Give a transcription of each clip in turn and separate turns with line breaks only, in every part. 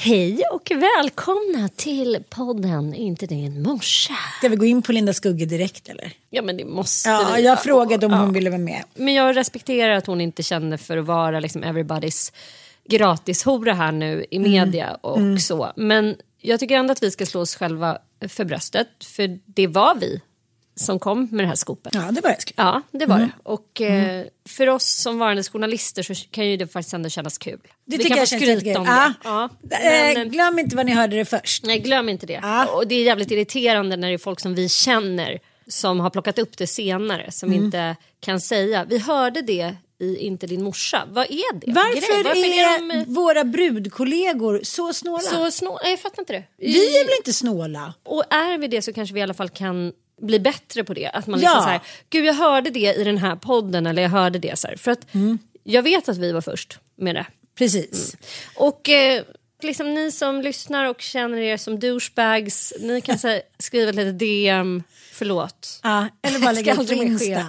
Hej och välkomna till podden Inte din morsa.
Ska vi gå in på Linda Skugge direkt eller?
Ja men det måste
Ja,
vi.
jag frågade om
Ja.
hon ville vara med.
Men jag respekterar att hon inte känner för att vara liksom everybody's gratishora här nu i
Mm.
media och så. Men jag tycker ändå att vi ska slå oss själva för bröstet. För det var vi som kom med det här skopet.
Ja, det var det.
Ja, det var
Mm.
det. Och eh, för oss som varande journalister så kan ju det faktiskt ändå kännas kul.
Det
vi
tycker
kan
jag känns jättekul.
om
Ja.
Ja.
Eh,
Men,
glöm inte var ni hörde det först.
Nej, glöm inte det.
Ja.
Och det är jävligt irriterande när det är folk som vi känner som har plockat upp det senare som
Mm.
inte kan säga. Vi hörde det i Inte din morsa. Vad är det?
Varför,
Grej?
är,
de eh,
våra brudkollegor så snåla?
så snå... Jag fattar inte det.
Vi är väl inte snåla?
Och är vi det så kanske vi i alla fall kan bli bättre på det. Att man
Ja.
liksom så här, gud jag hörde det i den här podden eller jag hörde det så här. För att
Mm.
jag vet att vi var först med det.
Precis.
Och eh, liksom ni som lyssnar och känner er som douchebags, ni kan säga, skriva ett litet DM, förlåt.
Ja, eller bara lägga ut på. Insta.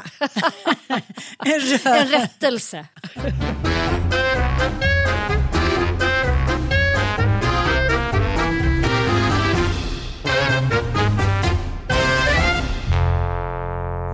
en.
En rättelse.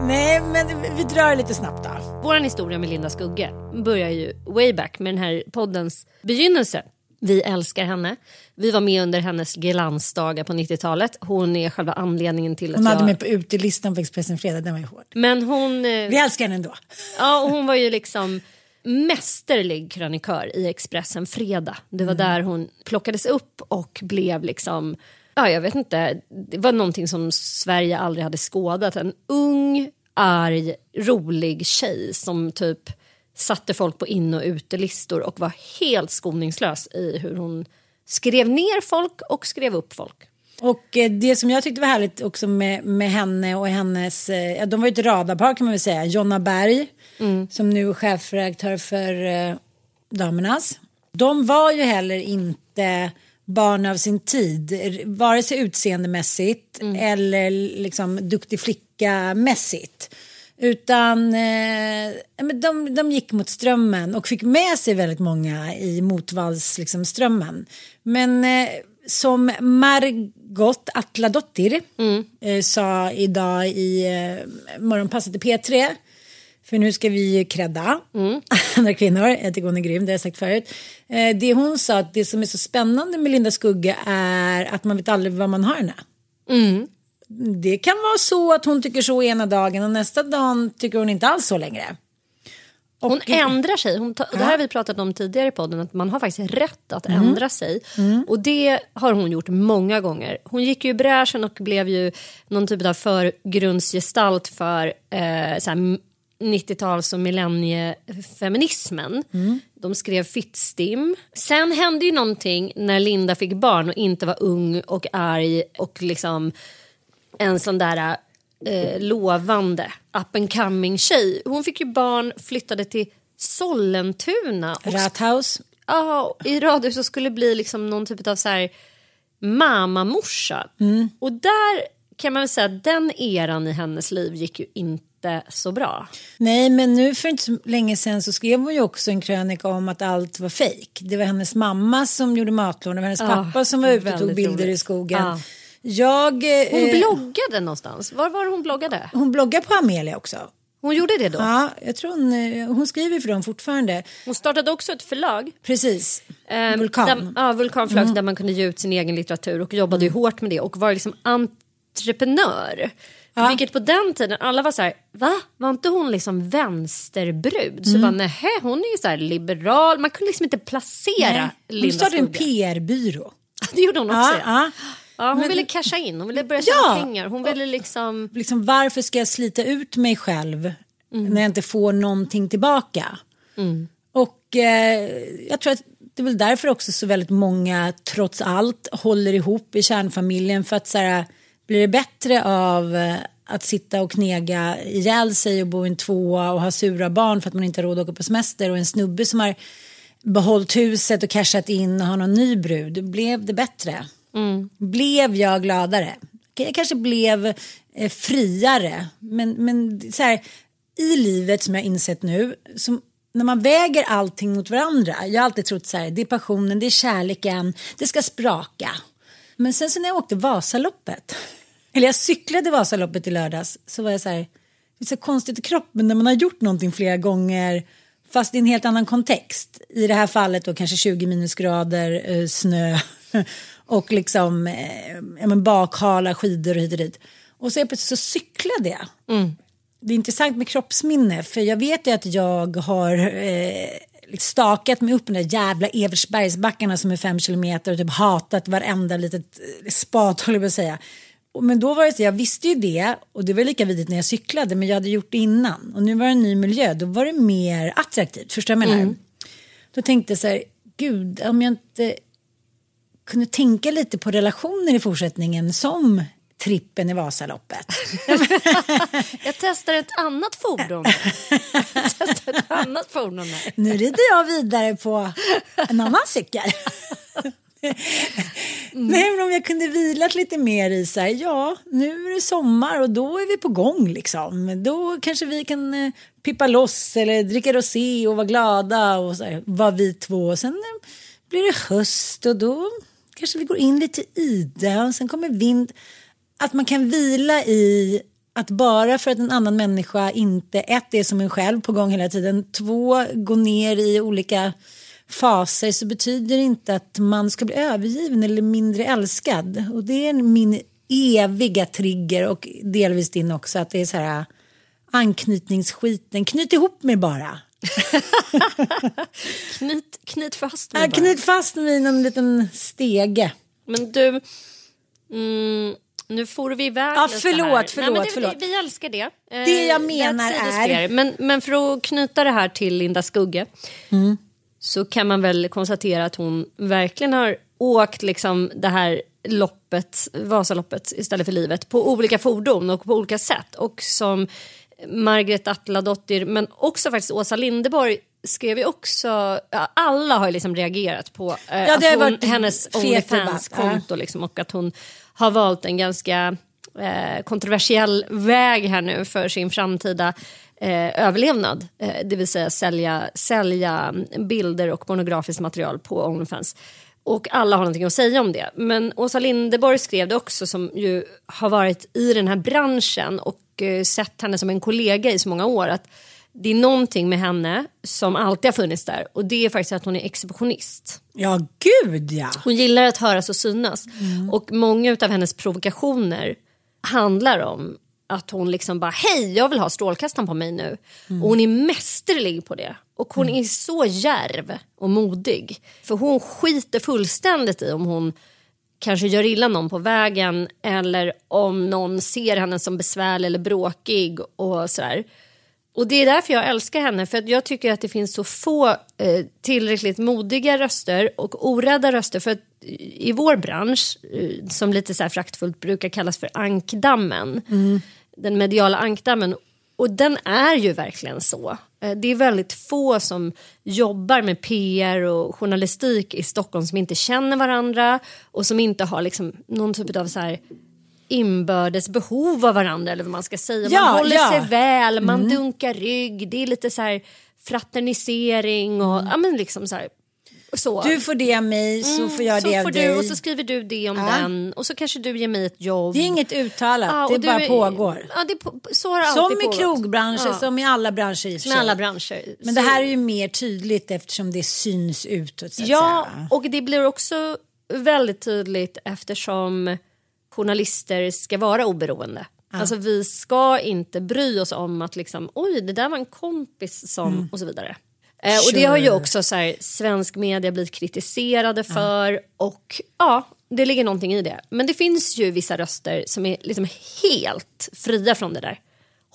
Nej, men vi drar lite snabbt då.
Vår historia med Linda Skugge börjar ju way back med den här poddens begynnelse. Vi älskar henne. Vi var med under hennes glansdagar på 90-talet. Hon är själva anledningen till att
Hon hade
jag...
mig på utelistan på Expressen Fredag, den var ju hård.
Men hon... eh,
Vi älskar henne ändå.
Ja, och hon var ju liksom mästerlig krönikör i Expressen Fredag. Det var där hon plockades upp och blev liksom, ja jag vet inte, det var någonting som Sverige aldrig hade skådat. En ung, arg, rolig tjej som typ satte folk på in och utelistor och var helt skoningslös i hur hon skrev ner folk och skrev upp folk.
Och eh, det som jag tyckte var härligt också med, med henne och hennes, eh, ja, de var ju ett radarpar kan man väl säga, Jonna Berg som nu är chefredaktör för eh, Damernas. De var ju heller inte barn av sin tid, vare sig utseendemässigt eller liksom duktig flicka-mässigt. Utan eh, de, de gick mot strömmen och fick med sig väldigt många i motvalls liksom, strömmen. Men eh, som Margot Atladottir eh, sa idag i eh, Morgonpasset i P3 för nu ska vi ju credda andra kvinnor. Jag tycker hon är grym, det har jag sagt förut. Eh, det hon sa att det som är så spännande med Linda Skugge är att man vet aldrig vad man har henne. Det kan vara så att hon tycker så ena dagen och nästa dag tycker hon inte alls så längre. Och,
Hon ändrar sig. Hon ta- Det här har vi pratat om tidigare i podden. Att man har faktiskt rätt att
Mm.
ändra sig. Och det har hon gjort många gånger. Hon gick ju i bräschen och blev ju någon typ av förgrundsgestalt för eh, så här, m- 90-tals och millenniefeminismen.
Mm.
De skrev Fittstim. Sen hände ju någonting när Linda fick barn och inte var ung och arg och liksom en sån där eh, lovande up and coming tjej. Hon fick ju barn, flyttade till Sollentuna. Och
Rathaus.
Ja, i radhus och skulle bli liksom någon typ av så här mamamorsa.
Mm.
Och där kan man väl säga att den eran i hennes liv gick ju inte så bra.
Nej, men nu för inte så länge sedan så skrev hon ju också en krönika om att allt var fejk. Det var hennes mamma som gjorde matlådor, det var hennes
Ja,
pappa som var ute och tog bilder i
roligt.
skogen.
Ja.
Jag,
Hon
eh,
bloggade någonstans. Var var hon bloggade?
hon bloggar på Amelia också.
Hon gjorde det då?
Ja, jag tror hon, eh, hon skriver för dem fortfarande.
Hon startade också ett förlag.
Precis.
Eh,
Vulkan.
Där, ja, Vulkanförlag
Mm.
där man kunde ge ut sin egen litteratur och jobbade ju hårt med det och var liksom entreprenör. Vilket på den tiden alla var så här, va? Var inte hon liksom vänsterbrud? Så
Mm.
bara, nej, hon är ju så här liberal. Man kunde liksom inte placera
Nej, Hon
Linda
startade en. PR-byrå.
Det gjorde hon också.
Ja,
Ja,
ja.
Hon
Men-
ville casha in, hon ville börja tjäna
Ja.
pengar. Hon ville liksom...
Liksom, varför ska jag slita ut mig själv
Mm.
när jag inte får någonting tillbaka? Och eh, jag tror att det är väl därför också så väldigt många trots allt håller ihop i kärnfamiljen för att så här, blir det bättre av eh, att sitta och knega ihjäl sig och bo i en tvåa och ha sura barn för att man inte har råd att åka på semester och en snubbe som har behållit huset och cashat in och har någon ny brud. Blev det bättre? Mm. Blev jag gladare? Jag kanske blev eh, friare. Men, men så här, i livet som jag har insett nu, som, när man väger allting mot varandra. Jag har alltid trott så här, det är passionen, det är kärleken, det ska spraka. Men sen så när jag åkte Vasaloppet, eller jag cyklade Vasaloppet i lördags, så var jag så här, det är så konstigt i kroppen när man har gjort någonting flera gånger fast i en helt annan kontext. I det här fallet då kanske 20 minusgrader, eh, snö och liksom eh, ja, men bakhala skidor och hit och dit. Och så, plötsligt så cyklade jag. Det är intressant med kroppsminne för jag vet ju att jag har eh, liksom stakat mig upp de där jävla Evertsbergsbackarna som är fem kilometer och typ hatat varenda litet eh, spat håller jag säga. Men då var det så, jag visste ju det och det var lika vidrigt när jag cyklade men jag hade gjort det innan och nu var det en ny miljö då var det mer attraktivt, förstår du vad jag menar? Då tänkte jag så här, gud om jag inte kunde tänka lite på relationer i fortsättningen som trippen i Vasaloppet.
Jag testar ett annat fordon. jag testar ett annat fordon.
Nu rider jag vidare på en annan cykel. Nej men om jag kunde vilat lite mer i så här, ja nu är det sommar och då är vi på gång liksom. Då kanske vi kan eh, pippa loss eller dricka rosé och vara glada och så här, vara vi två. Och sen eh, blir det höst och då kanske vi går in lite i det och sen kommer vind. Att man kan vila i att bara för att en annan människa inte ett är som en själv på gång hela tiden, två går ner i olika faser så betyder det inte att man ska bli övergiven eller mindre älskad. Och det är min eviga trigger och delvis din också att det är så här anknytningsskiten, knyt ihop mig bara.
Knyt, knyt fast mig
Ja,
bara.
knyt fast mig i någon liten stege.
Men du, mm, nu får vi iväg
Ja, förlåt,
här.
förlåt,
Nej, det,
förlåt.
Vi, vi älskar det. Eh,
Det jag
är ett
menar är-
Men, men för att knyta det här till Linda Skugge
Mm.
så kan man väl konstatera att hon verkligen har åkt liksom det här loppet, Vasaloppet istället för livet på olika fordon och på olika sätt. Och som Margret Atladottir men också faktiskt Åsa Lindeborg skrev ju också, alla har liksom reagerat på eh,
Ja,
att hon, hennes Onlyfans-konto liksom, och att hon har valt en ganska eh, kontroversiell väg här nu för sin framtida eh, överlevnad. Eh, det vill säga sälja, sälja bilder och pornografiskt material på Onlyfans. Och alla har någonting att säga om det. Men Åsa Linderborg skrev det också som ju har varit i den här branschen och eh, sett henne som en kollega i så många år. att det är någonting med henne som alltid har funnits där och det är faktiskt att hon är exhibitionist.
Ja, gud ja.
Hon gillar att höras och synas. Och många av hennes provokationer handlar om att hon liksom bara hej jag vill ha strålkastaren på mig nu. Och hon är mästerlig på det. Och hon är så järv och modig. För hon skiter fullständigt i om hon kanske gör illa någon på vägen eller om någon ser henne som besvärlig eller bråkig och sådär. Och det är därför jag älskar henne, för att jag tycker att det finns så få eh, tillräckligt modiga röster och orädda röster. För att i vår bransch, eh, som lite så här fraktfullt brukar kallas för ankdammen, den mediala ankdammen, och den är ju verkligen så. Eh, Det är väldigt få som jobbar med PR och journalistik i Stockholm som inte känner varandra och som inte har liksom någon typ av så här inbördes behov av varandra eller vad man ska säga.
Ja,
man håller
ja.
sig väl, man dunkar rygg, det är lite så här fraternisering och ja men liksom så här. Så.
Du får det av mig så får jag
så
det
får
av
du
dig.
och så skriver du det om
Ja.
den och så kanske du ger mig ett jobb.
Det är inget uttalat,
Ja,
det bara
är-
pågår.
Ja, det, på- så har det
Som
alltid
i
pågått.
krogbranschen,
Ja.
som i alla branscher i
alla branscher.
Men
Så-
det här är ju mer tydligt eftersom det syns utåt. Så
Ja,
säga.
och det blir också väldigt tydligt eftersom journalister ska vara oberoende. Alltså vi ska inte bry oss om att liksom, oj det där var en kompis som och så vidare. Eh, och det har ju också så här, svensk media blivit kritiserade för och ja, det ligger någonting i det. Men det finns ju vissa röster som är liksom helt fria från det där.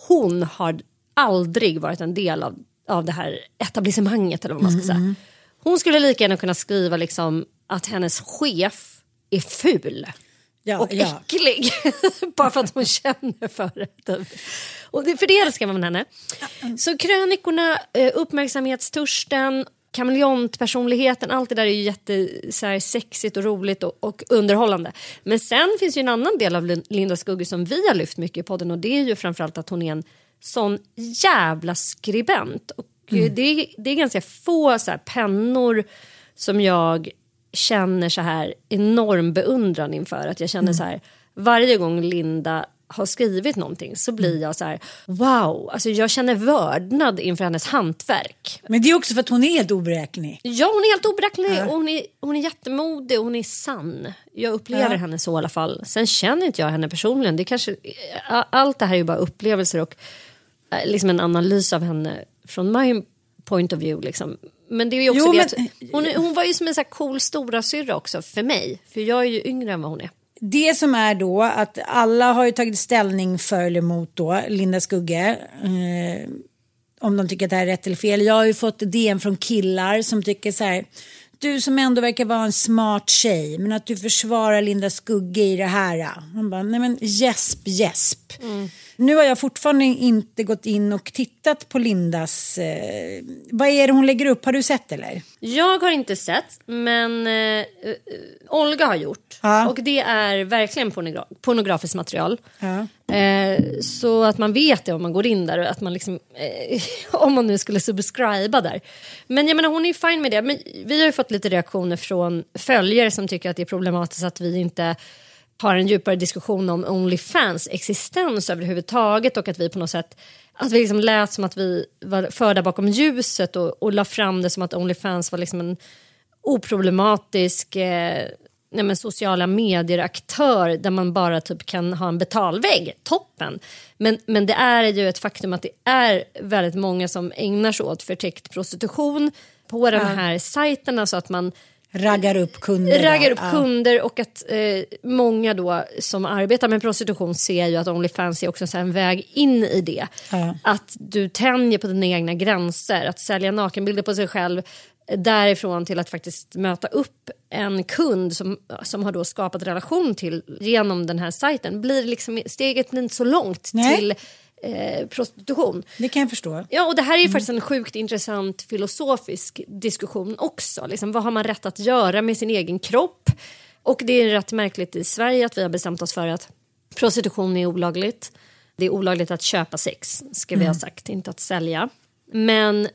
Hon har aldrig varit en del av, av det här etablissemanget eller vad man ska säga. Hon skulle lika gärna kunna skriva liksom att hennes chef är ful
Ja,
och
ja.
äcklig. Bara för att hon känner för det. Typ. Och det, för det älskar man henne. Så krönikorna, eh, uppmärksamhetstörsten, kameleontpersonligheten, allt det där är ju jätte så här, sexigt och roligt och, och underhållande. Men sen finns ju en annan del av Lin- Linda Skugge som vi har lyft mycket i podden och det är ju framförallt att hon är en sån jävla skribent. Och eh, det, det är ganska få så pennor som jag känner så här enorm beundran inför. Att jag känner så här, varje gång Linda har skrivit någonting så blir jag så här, wow, alltså jag känner vördnad inför hennes hantverk.
Men det är också för att hon är helt oberäknelig.
Ja, hon är helt oberäknelig och hon är, hon är jättemodig och hon är sann. Jag upplever
Ja.
henne så i alla fall. Sen känner inte jag henne personligen. Det kanske, allt det här är ju bara upplevelser och eh, liksom en analys av henne från my point of view. Liksom. Men det är också
Jo,
det
men-
att hon, hon var ju som en så här cool stora syrra också för mig. För jag är ju yngre än vad hon är.
Det som är då att alla har ju tagit ställning för eller emot då Linda Skugge. Eh, om de tycker att det här är rätt eller fel. Jag har ju fått DM från killar som tycker så här. Du som ändå verkar vara en smart tjej men att du försvarar Linda Skugge i det här. Han bara, nej men gäsp, gäsp. Nu har jag fortfarande inte gått in och tittat på Lindas, eh, vad är det hon lägger upp, har du sett eller?
Jag har inte sett, men eh, eh, Olga har gjort.
Ja.
Och det är verkligen pornogra pornografiskt material.
Ja.
Eh, så att man vet det om man går in där att man liksom, eh, om man nu skulle subscriba där. Men jag menar hon är ju fine med det. Men vi har ju fått lite reaktioner från följare som tycker att det är problematiskt att vi inte har en djupare diskussion om Onlyfans existens överhuvudtaget och att vi på något sätt att vi liksom lät som att vi var förda bakom ljuset och, och la fram det som att Onlyfans var liksom en oproblematisk eh, nej men sociala medier-aktör där man bara typ kan ha en betalvägg. Toppen! Men, men det är ju ett faktum att det är väldigt många som ägnar sig åt förtäckt prostitution på de här sajterna så att man
Raggar upp kunder.
raggar upp
Ja.
kunder och att eh, många då som arbetar med prostitution ser ju att Onlyfans är också så en väg in i det.
Ja.
Att du tänjer på dina egna gränser, att sälja nakenbilder på sig själv därifrån till att faktiskt möta upp en kund som, som har då skapat relation till genom den här sajten. Blir liksom, steget blir inte så långt
Nej.
till eh, prostitution.
Det kan jag förstå.
Ja, och det här är ju faktiskt en sjukt intressant filosofisk diskussion också. Liksom, vad har man rätt att göra med sin egen kropp? Och det är rätt märkligt i Sverige att vi har bestämt oss för att prostitution är olagligt. Det är olagligt att köpa sex, ska vi ha sagt, inte att sälja. Men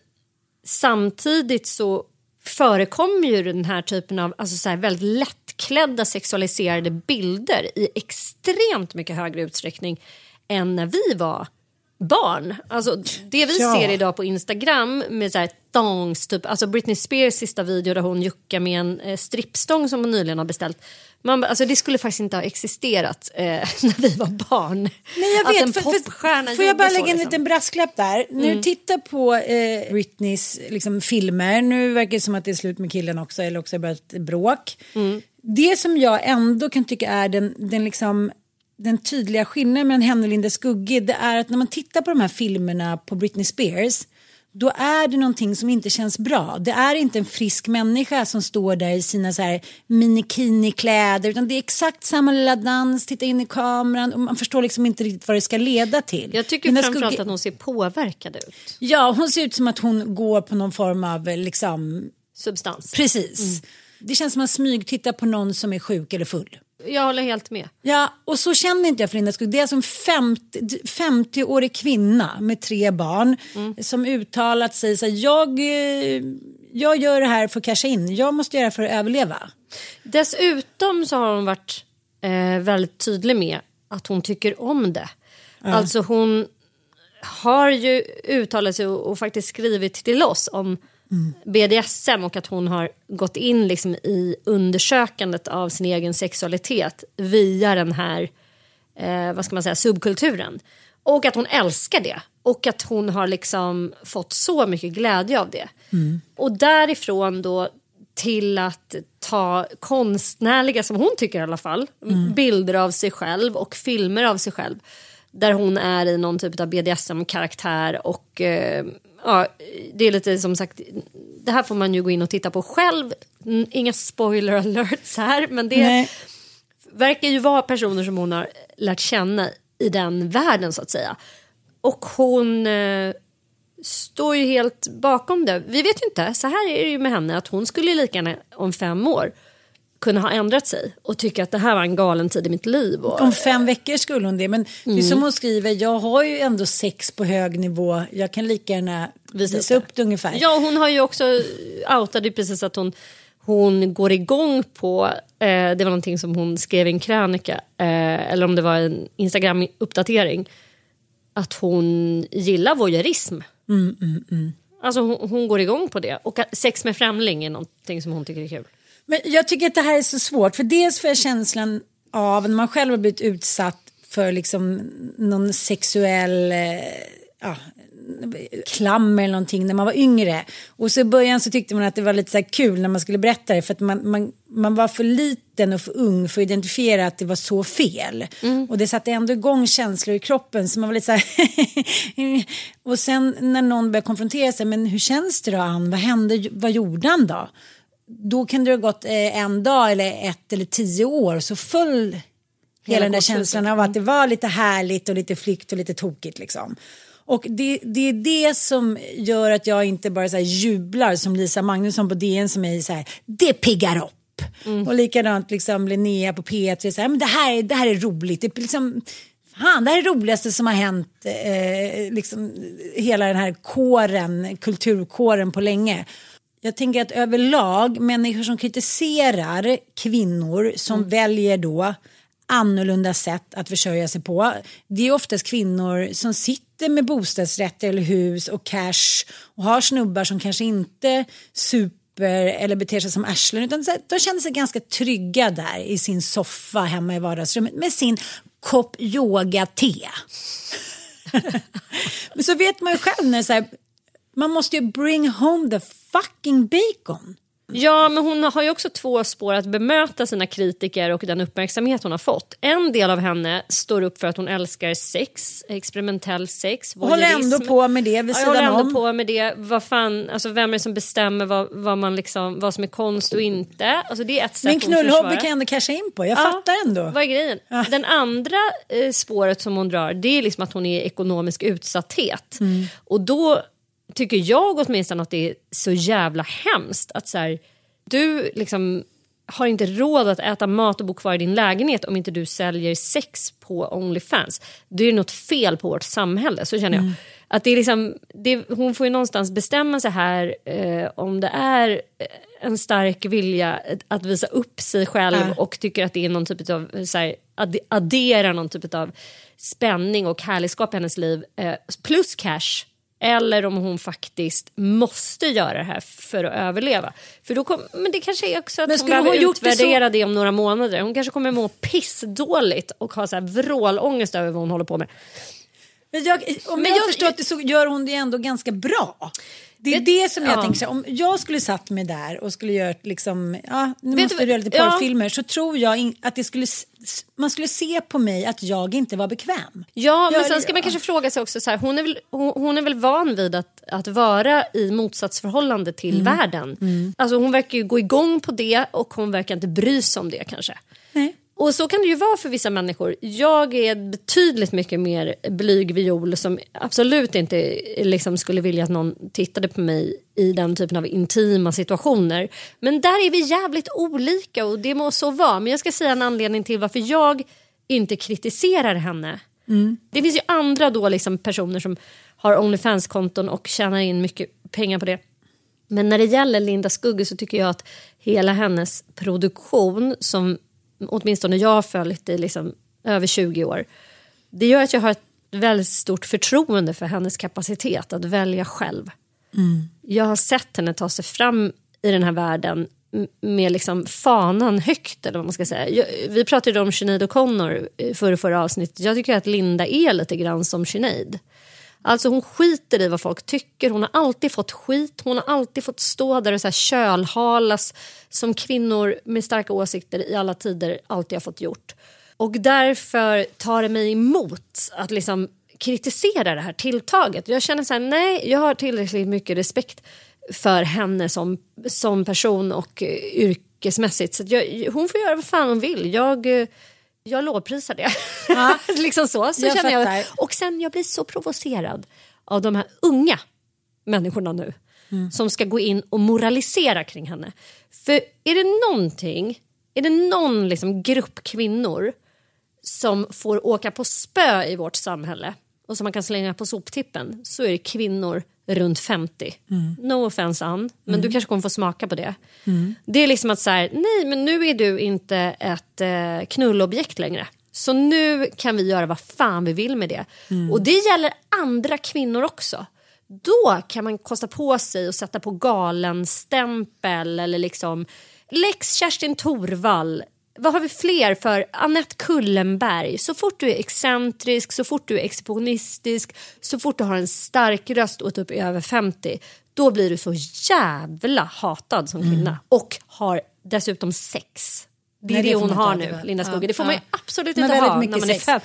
samtidigt så förekommer ju den här typen av alltså så här väldigt lättklädda sexualiserade bilder i extremt mycket högre utsträckning än när vi var barn. Alltså det vi
Ja.
ser idag på Instagram med så här thongs, typ, alltså Britney Spears sista video där hon juckar med en eh, strippstång som hon nyligen har beställt. Man, alltså, det skulle faktiskt inte ha existerat eh, när vi var barn.
Nej, jag
Att
vet.
en
För- för-
popstjärna
Får jag bara
så,
lägga en
liksom. Mm.
liten brasklapp där? När du tittar på eh, Britneys liksom, filmer, nu verkar det som att det är slut med killen också, eller också har börjat bråk.
Mm.
Det som jag ändå kan tycka är den, den liksom den tydliga skillnaden mellan henne och Linda Skugge det är att när man tittar på de här filmerna på Britney Spears då är det någonting som inte känns bra. Det är inte en frisk människa som står där i sina så här minikini-kläder utan det är exakt samma lilla dans, titta in i kameran och man förstår liksom inte riktigt vad det ska leda till.
Jag tycker
Linda
framförallt
Skugge-
att hon ser påverkad ut.
Ja, hon ser ut som att hon går på någon form av eh, liksom,
Substans.
precis. Det känns som att smyg tittar på någon som är sjuk eller full.
Jag håller helt med.
Ja, och så känner inte jag för Linda Skugge. Det är en 50 50-årig kvinna med tre barn som uttalat sig så här, jag, eh, jag gör det här för att casha in. Jag måste göra det för att överleva.
Dessutom så har hon varit eh, väldigt tydlig med att hon tycker om det. Alltså hon har ju uttalat sig och, och faktiskt skrivit till oss om BDSM och att hon har gått in liksom i undersökandet av sin egen sexualitet via den här eh, vad ska man säga, subkulturen. Och att hon älskar det. Och att hon har liksom fått så mycket glädje av det. Och därifrån då till att ta konstnärliga, som hon tycker i alla fall, bilder av sig själv och filmer av sig själv. Där hon är i någon typ av BDSM-karaktär och eh, ja, det är lite som sagt, det här får man ju gå in och titta på själv. Inga spoiler alerts här men det
Nej.
verkar ju vara personer som hon har lärt känna i den världen så att säga. Och hon eh, står ju helt bakom det. Vi vet ju inte, så här är det ju med henne att hon skulle lika gärna om fem år kunna ha ändrat sig och tycka att det här var en galen tid i mitt liv. Och,
Om fem veckor skulle hon det. Men det är
Mm.
som hon skriver, jag har ju ändå sex på hög nivå. Jag kan lika gärna visa,
Visa.
upp det ungefär.
Ja, hon har ju också outade ju precis att hon, hon går igång på, eh, det var någonting som hon skrev i en krönika, eh, eller om det var en Instagram-uppdatering, att hon gillar voyeurism. Alltså hon, hon går igång på det. Och sex med främling är någonting som hon tycker är kul.
Men jag tycker att det här är så svårt. För dels får jag känslan av när man själv har blivit utsatt för liksom någon sexuell eh, ja, klammer eller någonting när man var yngre. Och så i början så tyckte man att det var lite så kul när man skulle berätta det för att man, man, man var för liten och för ung för att identifiera att det var så fel. Och det satte ändå igång känslor i kroppen så man var lite så här Och sen när någon började konfrontera sig, men hur känns det då Ann? Vad hände? Vad gjorde han då? Då kan det ha gått eh, en dag eller ett eller tio år så föll hela, den där känslan av att det var lite härligt och lite flykt och lite tokigt liksom. Och det, det är det som gör att jag inte bara så jublar som Lisa Magnusson på DN som är så här, det piggar upp. Och likadant liksom Linnea på P3, så här, men det, här, är- det här är roligt. Det är liksom, fan, det här är det roligaste som har hänt eh, liksom, hela den här kåren, kulturkåren på länge. Jag tänker att överlag människor som kritiserar kvinnor som väljer då annorlunda sätt att försörja sig på. Det är oftast kvinnor som sitter med bostadsrätter eller hus och cash och har snubbar som kanske inte super eller beter sig som arslen utan de känner sig ganska trygga där i sin soffa hemma i vardagsrummet med sin kopp yoga-te. Men så vet man ju själv när så här, man måste ju bring home the fucking bacon.
Ja, men hon har ju också två spår att bemöta sina kritiker och den uppmärksamhet hon har fått. En del av henne står upp för att hon älskar sex, experimentell sex,
Och håller ändå på med det vid
Ja, jag håller
sidan
ändå på med det. Vad, fan, alltså, vem är det som bestämmer vad, vad, man liksom, vad som är konst och inte? Alltså, det är ett sätt
Min
hon
knullhobby kan jag ändå casha in på. Jag
Ja,
fattar ändå.
Vad är grejen? Den andra eh, spåret som hon drar det är liksom att hon är i ekonomisk utsatthet.
Mm.
Och då tycker jag åtminstone att det är så jävla hemskt att så här, du liksom har inte råd att äta mat och bo kvar i din lägenhet om inte du säljer sex på Onlyfans. Då är det något fel på vårt samhälle, så känner jag.
Mm.
Att det är liksom, det, hon får ju någonstans bestämma sig här eh, om det är eh, en stark vilja att visa upp sig själv
Ja.
och tycker att det är någon typ av, så här, adde- adderar någon typ av spänning och härligskap i hennes liv eh, plus cash eller om hon faktiskt måste göra det här för att överleva. För då kom, men det kanske är också att
Men
hon behöver
hon gjort det
utvärdera
så-
det, om några månader. Hon kanske kommer må pissdåligt och ha så här vrålångest över vad hon håller på med.
Men jag, om
Men
jag,
jag-
förstår det så gör hon det ändå ganska bra. Det är
Vet-
det som jag
ja.
tänker så om jag skulle satt mig där och skulle göra liksom, ja nu
Vet
måste
du
göra lite
ja.
porrfilmer så tror jag in, att det skulle, man skulle se på mig att jag inte var bekväm.
Ja, men
Ja,
sen ska man
ja.
kanske fråga sig också så här, hon är väl, hon, hon är väl van vid att, att vara i motsatsförhållande till
Mm.
världen. Alltså hon verkar ju gå igång på det och hon verkar inte bry sig om det kanske. Och så kan det ju vara för vissa människor. Jag är betydligt mycket mer blyg viol som absolut inte liksom skulle vilja att någon tittade på mig i den typen av intima situationer. Men där är vi jävligt olika och det må så vara. Men jag ska säga en anledning till varför jag inte kritiserar henne. Det finns ju andra då liksom personer som har Onlyfans-konton och tjänar in mycket pengar på det. Men när det gäller Linda Skugge så tycker jag att hela hennes produktion som åtminstone jag har följt i liksom över 20 år. Det gör att jag har ett väldigt stort förtroende för hennes kapacitet att välja själv. Jag har sett henne ta sig fram i den här världen med liksom fanan högt eller vad man ska säga. Jag, vi pratade om Sinead O'Connor förra, förra avsnittet. Jag tycker att Linda är lite grann som Sinead. Alltså hon skiter i vad folk tycker. Hon har alltid fått skit. Hon har alltid fått stå där och så här kölhalas som kvinnor med starka åsikter i alla tider alltid har fått gjort. Och därför tar det mig emot att liksom kritisera det här tilltaget. Jag känner så här, nej, jag har tillräckligt mycket respekt för henne som, som person och yrkesmässigt. Så att jag, hon får göra vad fan hon vill. Jag, eh, jag lovprisar det.
Ja.
liksom så. så
Jag
känner jag.
fattar.
Och sen jag blir så provocerad av de här unga människorna nu som ska gå in och moralisera kring henne. För är det någonting, är det någon liksom grupp kvinnor som får åka på spö i vårt samhälle och som man kan slänga på soptippen så är det kvinnor runt 50. No offense Ann, men du kanske kommer få smaka på det. Det är liksom att så här, nej men nu är du inte ett eh, knullobjekt längre. Så nu kan vi göra vad fan vi vill med det. Och det gäller andra kvinnor också. Då kan man kosta på sig och sätta på galen stämpel eller liksom Lex Kerstin Thorvall. Vad har vi fler för? Annette Kullenberg. Så fort du är excentrisk, så fort du är exhibitionistisk, så fort du har en stark röst och är typ över 50, då blir du så jävla hatad som kvinna. Och har dessutom sex. Det är
Nej, det
hon har nu, Linda
väl?
Skugge.
Ja,
Det får
ja.
man ju absolut inte ha när man är
sex.
fem.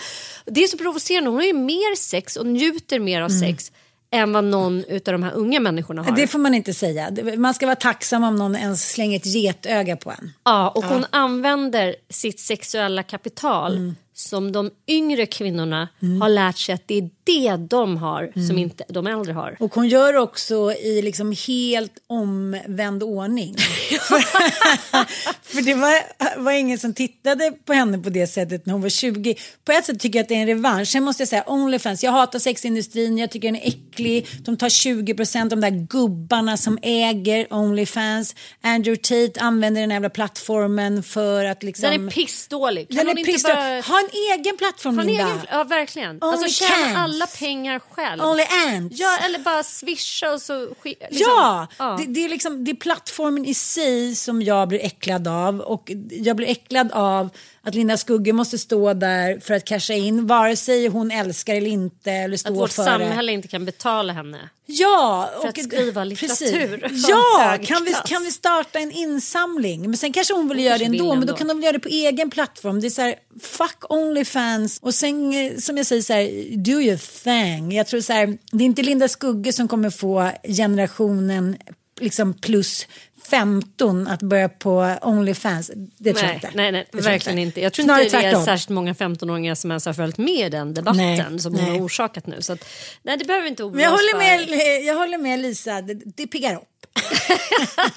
Det är så provocerande. Hon har ju mer sex och njuter mer av
Mm.
sex än vad någon av de här unga människorna har.
Det får man inte säga. Man ska vara tacksam om någon ens slänger ett getöga på en.
Ja, och hon använder sitt sexuella kapital
Mm.
Som de yngre kvinnorna har lärt sig att det är det de har
Mm.
som inte de äldre har.
Och hon gör också i liksom helt omvänd ordning. för, för det var, var ingen som tittade på henne på det sättet när hon var 20. På ett sätt tycker jag att det är en revansch. Sen måste jag säga Onlyfans, jag hatar sexindustrin, jag tycker den är äcklig. De tar 20 procent, de där gubbarna som äger Onlyfans. Andrew Tate använder den här jävla plattformen för att liksom...
Den är pissdålig. Kan
Den är pissdålig.
bara...
Ha en egen plattform Linda.
egen... Ja, verkligen.
Only
Alltså tjäna alla pengar själv.
Only ants.
Ja, eller bara swisha och så... Liksom.
Ja,
Ja.
Det, det, är liksom, det är plattformen i sig som jag blir äcklad av. Och jag blir äcklad av att Linda Skugge måste stå där för att casha in. Vare sig hon älskar eller inte. Eller
Att
står
vårt
för
samhälle inte kan betala henne.
det. Ja,
för att skriva litteratur
Ja, kan vi, kan vi starta en insamling? Men sen kanske hon vill
Hon
göra det ändå.
vill
Men då
ändå.
kan de väl göra det på egen plattform. Det är så här, fuck Onlyfans. Och sen eh, som jag säger så här, do your thing. Jag tror så här, det är inte Linda Skugge som kommer få generationen liksom plus 15 att börja på Onlyfans. Det tror jag
Nej,
inte.
nej, nej verkligen inte. Jag tror
Snarare
inte det är
tvärtom.
särskilt många 15-åringar som ens har följt med i den debatten
Nej,
som hon
nej.
har orsakat nu. Så att, nej, det behöver inte oroa
jag håller, med, jag håller med Lisa, det, det piggar upp.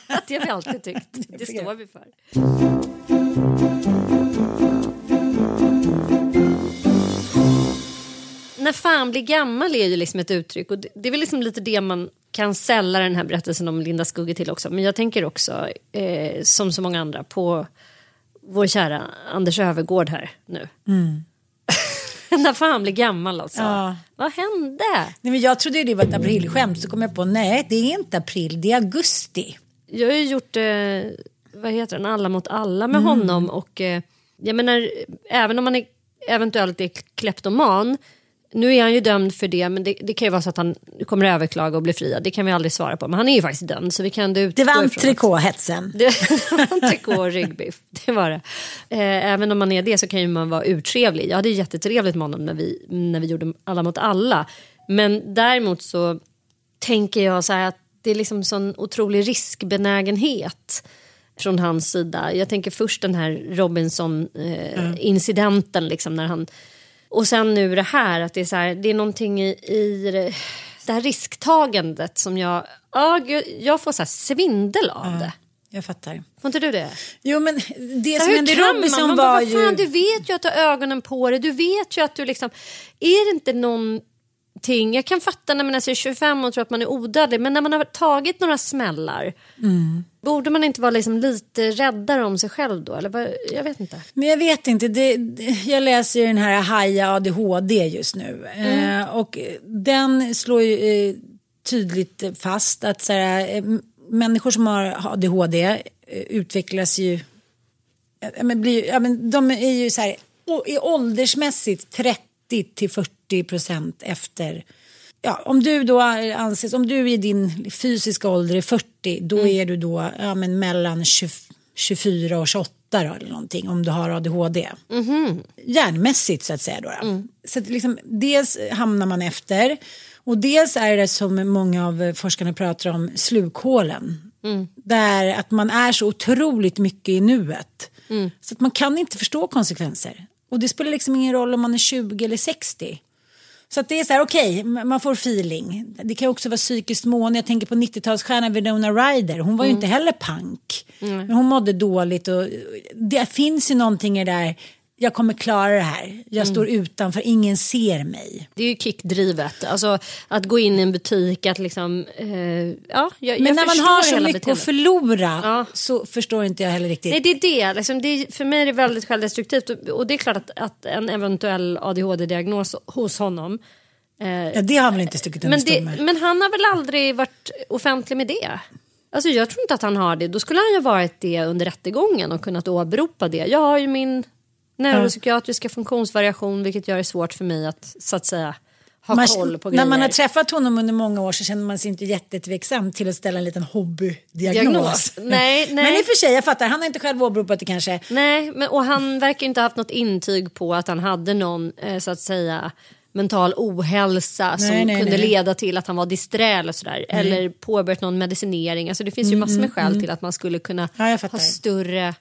Det har vi alltid tyckt. Det står vi för. När fan blir gammal är ju liksom ett uttryck och det, det är väl liksom lite det man kan sälla den här berättelsen om Linda Skugge till också. Men jag tänker också, eh, som så många andra, på vår kära Anders Övergård här nu. När fan blir gammal alltså.
Ja.
Vad hände?
Nej, men jag trodde det var ett aprilskämt så kom jag på nej det är inte april det är augusti.
Jag har ju gjort, eh, vad heter den, Alla mot alla med
Mm.
honom och eh, jag menar, även om man är, eventuellt är kleptoman nu är han ju dömd för det men det, det kan ju vara så att han kommer överklaga och bli friad. Det kan vi aldrig svara på. Men han är ju faktiskt dömd så vi kan utgå
Det var entrecôte-hetsen.
det entrecote och ryggbiff, det var det. Eh, även om man är det så kan ju man vara urtrevlig. Jag hade jättetrevligt med honom när vi, när vi gjorde Alla mot alla. Men däremot så tänker jag så här att det är liksom sån otrolig riskbenägenhet från hans sida. Jag tänker först den här Robinson-incidenten liksom när han... Och sen nu det här att det är så här, det är någonting i, i det- här risktagandet som jag... Ja, jag får så svindel av det.
Jag fattar.
Får inte du det?
Jo men det
Så
som hände? Robinson
man
var
fan,
ju...
Du vet ju att du har ögonen på dig. Du vet ju att du liksom... Är det inte någonting... Jag kan fatta när man är så 25 och tror att man är odödlig. Men när man har tagit några smällar.
Mm.
Borde man inte vara liksom lite räddare om sig själv då? Eller jag vet inte.
Men jag vet inte, det, jag läser ju den här Haja ADHD just nu.
Mm.
Eh, och den slår ju eh, tydligt fast att så här, eh, människor som har ADHD eh, utvecklas ju, men blir, ja, men de är ju så här, i åldersmässigt 30 till 40 procent efter Ja, om du då anses, om du i din fysiska ålder är 40 då
Mm.
är du då ja, men mellan 20, 24 och 28 då, eller någonting om du har ADHD.
Mhm.
Hjärnmässigt så att säga då. då.
Mm.
Så att liksom, dels hamnar man efter och dels är det som många av forskarna pratar om slukhålen.
Mm.
Där att man är så otroligt mycket i nuet.
Mm.
Så att man kan inte förstå konsekvenser. Och det spelar liksom ingen roll om man är 20 eller 60. Så det är så här, okej, m- man får feeling. Det kan också vara psykiskt mående. Jag tänker på 90-talsstjärnan Winona Ryder. Hon var ju inte heller punk. Men hon mådde dåligt och det finns ju någonting i det där. Jag kommer klara det här. Jag står utanför, ingen ser mig.
Det är ju kickdrivet. Alltså att gå in i en butik, att liksom... Eh, ja, jag, jag
Men när man har så mycket att
beteendet.
förlora
Ja.
så förstår inte jag heller riktigt.
Nej, det är det. Liksom, det är, för mig är det väldigt självdestruktivt. Och, och det är klart att, att en eventuell ADHD-diagnos hos honom... Eh,
Ja, det har han väl inte stuckit under
men, det, men han har väl aldrig varit offentlig med det? Alltså jag tror inte att han har det. Då skulle han ju varit det under rättegången och kunnat åberopa det. Jag har ju min neuropsykiatriska funktionsvariation vilket gör det svårt för mig att så att säga ha
Man-
koll på
när
grejer.
man har träffat honom under många år så känner man sig inte jättetveksam till att ställa en liten hobbydiagnos.
Diagnos. Nej, nej.
Men i och för sig, jag fattar, han har inte själv åberopat det kanske.
Nej, men, och han verkar inte ha haft något intyg på att han hade någon eh, så att säga mental ohälsa som
Nej, nej,
kunde
nej.
leda till att han var disträ eller sådär. Eller påbörjat någon medicinering. Alltså det finns ju massor med skäl till att man skulle kunna
Mm, Ja,
ha större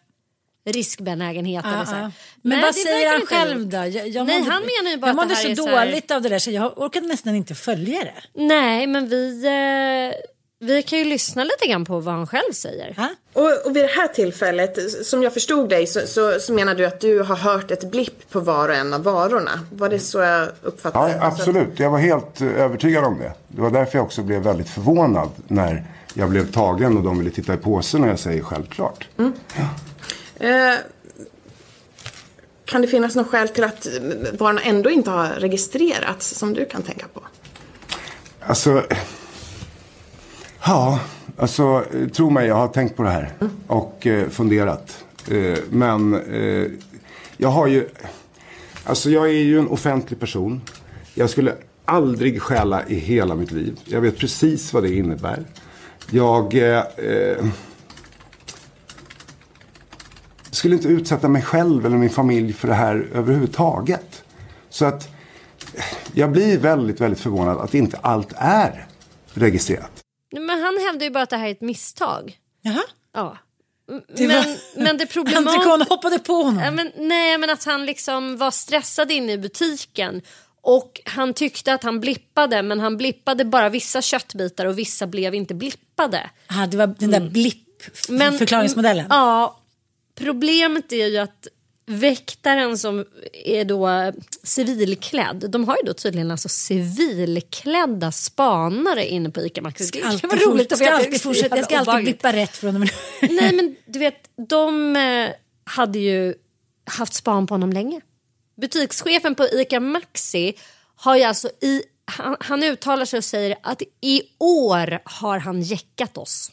riskbenägenhet. eller så här.
Ja, ja. Men
Nej,
vad
det
säger han själv då? Jag, jag
Nej,
mådde-
han menar ju bara
Jag
att det
mådde
här
så
är så här-
dåligt av det där så jag orkade nästan inte följa det.
Nej, men vi, eh, vi kan ju lyssna lite grann på vad han själv säger.
Ha?
Och, och vid det här tillfället, som jag förstod dig, så, så, så menar du att du har hört ett blipp på var och en av varorna. Var det så jag uppfattade
Ja,
det? Alltså-
absolut. Jag var helt eh, övertygad om det. Det var därför jag också blev väldigt förvånad när jag blev tagen och de ville titta i påsen och jag säger självklart.
Eh, kan det finnas något skäl till att varorna ändå inte har registrerats som du kan tänka på?
Alltså, ja, alltså tro mig, jag har tänkt på det här och eh, funderat. Eh, men eh, jag har ju, alltså jag är ju en offentlig person. Jag skulle aldrig stjäla i hela mitt liv. Jag vet precis vad det innebär. Jag eh, eh, skulle inte utsätta mig själv eller min familj för det här överhuvudtaget. Så att eh, jag blir väldigt, väldigt förvånad att inte allt är registrerat.
Men han hävdar ju bara att det här är ett misstag.
Jaha?
Ja.
Det
men,
var-
men det problematiska...
Entrecôte hoppade på honom.
Ja, men, nej, men att han liksom var stressad inne i butiken. Och han tyckte att han blippade, men han blippade bara vissa köttbitar och vissa blev inte blippade.
Ah, det var den där blipp
Men,
förklaringsmodellen.
Ja, problemet är ju att väktaren som är då civilklädd, de har ju då tydligen alltså civilklädda spanare inne på ICA Maxi. Det kan vara roligt att veta.
alltid fortsätta, jag ska alltid blippa rätt från och med.
Nej men du vet, de eh, hade ju haft span på honom länge. Butikschefen på ICA Maxi har ju alltså i, han, han uttalar sig och säger att i år har han jäckat oss.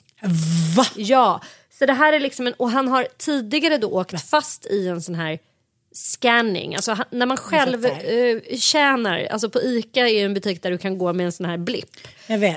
Va?
Ja, så det här är liksom en, och han har tidigare då åkt fast i en sån här scanning. Alltså när man själv eh, tjänar, alltså på ICA är en butik där du kan gå med en sån här blipp.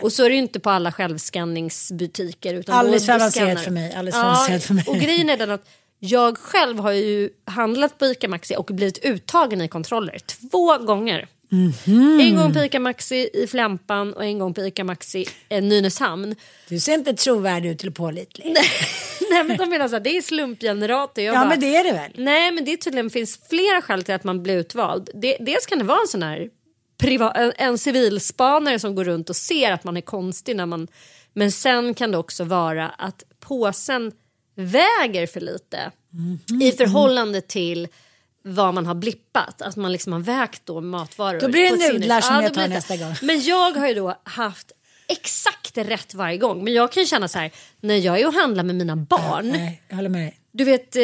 Och så är det ju inte på alla självskanningsbutiker. Utan
Alldeles för avancerat för mig, alldeles avancerat för mig.
Och grejen är den att jag själv har ju handlat på ICA Maxi och blivit uttagen i kontroller två gånger.
Mhm.
En gång på ICA Maxi i Flämpan och en gång på ICA Maxi i Nynäshamn.
Du ser inte trovärdig ut eller pålitlig.
Nej men de menar så här, det är slumpgenerator. Jag
Ja
bara,
men det är det väl.
Nej men det tydligen finns flera skäl till att man blir utvald. Det, dels kan det vara en sån här priva, en, en civilspanare som går runt och ser att man är konstig när man men sen kan det också vara att påsen väger för lite
Mhm.
i förhållande till vad man har blippat. Att man liksom har vägt då matvaror.
Då blir det nudlar som
Ja,
jag tar nästa gång.
Men jag har ju då haft exakt rätt varje gång. Men jag kan känna så här när jag är och handlar med mina barn.
Nej, jag håller med.
Du vet, eh,